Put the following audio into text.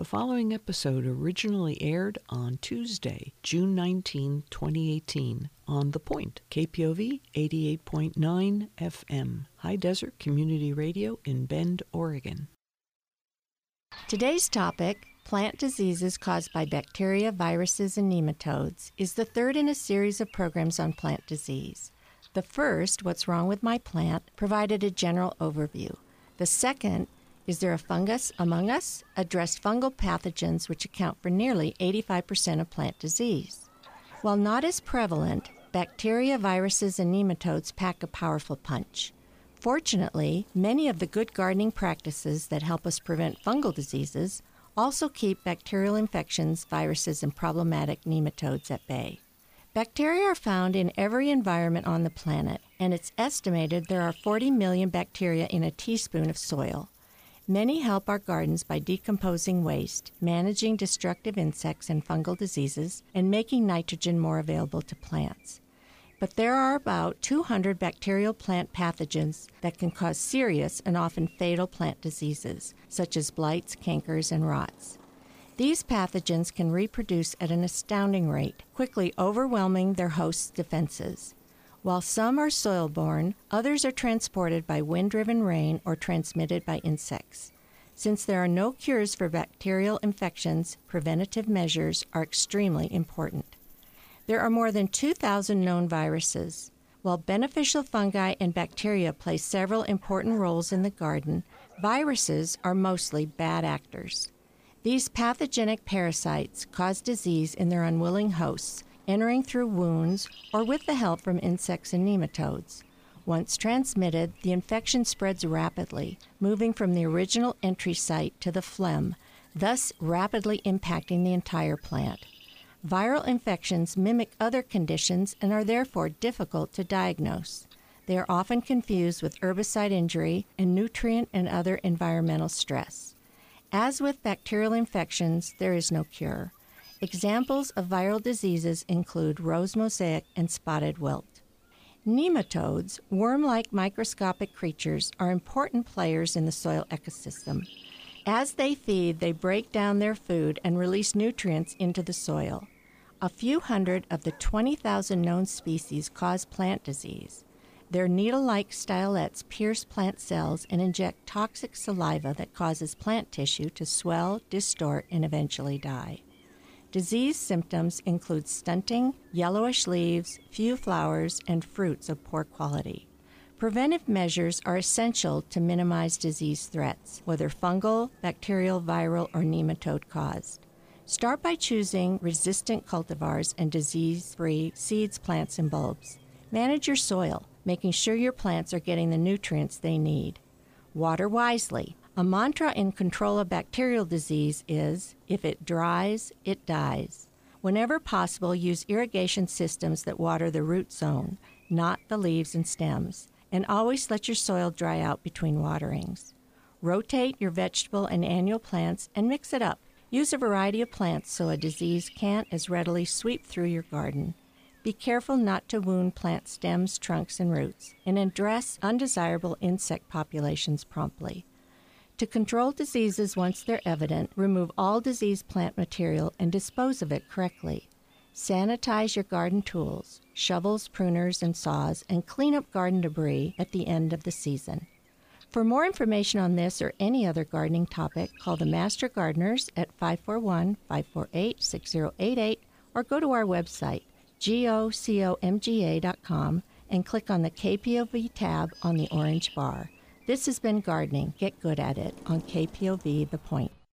The following episode originally aired on Tuesday, June 19, 2018, on The Point, KPOV 88.9 FM, High Desert Community Radio in Bend, Oregon. Today's topic, plant diseases caused by bacteria, viruses, and nematodes, is the third in a series of programs on plant disease. The first, What's Wrong with My Plant, provided a general overview. The second, Is There a Fungus Among Us? addressed fungal pathogens which account for nearly 85% of plant disease. While not as prevalent, bacteria, viruses, and nematodes pack a powerful punch. Fortunately, many of the good gardening practices that help us prevent fungal diseases also keep bacterial infections, viruses, and problematic nematodes at bay. Bacteria are found in every environment on the planet, and it's estimated there are 40 million bacteria in a teaspoon of soil. Many help our gardens by decomposing waste, managing destructive insects and fungal diseases, and making nitrogen more available to plants. But there are about 200 bacterial plant pathogens that can cause serious and often fatal plant diseases, such as blights, cankers, and rots. These pathogens can reproduce at an astounding rate, quickly overwhelming their host's defenses. While some are soil borne, others are transported by wind driven rain or transmitted by insects. Since there are no cures for bacterial infections, preventative measures are extremely important. There are more than 2,000 known viruses. While beneficial fungi and bacteria play several important roles in the garden, viruses are mostly bad actors. These pathogenic parasites cause disease in their unwilling hosts, entering through wounds or with the help from insects and nematodes. Once transmitted, the infection spreads rapidly, moving from the original entry site to the phloem, thus rapidly impacting the entire plant. Viral infections mimic other conditions and are therefore difficult to diagnose. They are often confused with herbicide injury and nutrient and other environmental stress. As with bacterial infections, there is no cure. Examples of viral diseases include rose mosaic and spotted wilt. Nematodes, worm like microscopic creatures, are important players in the soil ecosystem. As they feed, they break down their food and release nutrients into the soil. A few hundred of the 20,000 known species cause plant disease. Their needle like stylets pierce plant cells and inject toxic saliva that causes plant tissue to swell, distort, and eventually die. Disease symptoms include stunting, yellowish leaves, few flowers, and fruits of poor quality. Preventive measures are essential to minimize disease threats, whether fungal, bacterial, viral, or nematode caused. Start by choosing resistant cultivars and disease free seeds, plants, and bulbs. Manage your soil making sure your plants are getting the nutrients they need. Water wisely. A mantra in control of bacterial disease is if it dries, it dies. Whenever possible, use irrigation systems that water the root zone, not the leaves and stems, and always let your soil dry out between waterings. Rotate your vegetable and annual plants and mix it up. Use a variety of plants so a disease can't as readily sweep through your garden. Be careful not to wound plant stems, trunks, and roots, and address undesirable insect populations promptly. To control diseases once they're evident, remove all diseased plant material and dispose of it correctly. Sanitize your garden tools, shovels, pruners, and saws, and clean up garden debris at the end of the season. For more information on this or any other gardening topic, call the Master Gardeners at 541 548 6088 or go to our website gocomga.com, and click on the KPOV tab on the orange bar. This has been Gardening. Get good at it on KPOV The Point.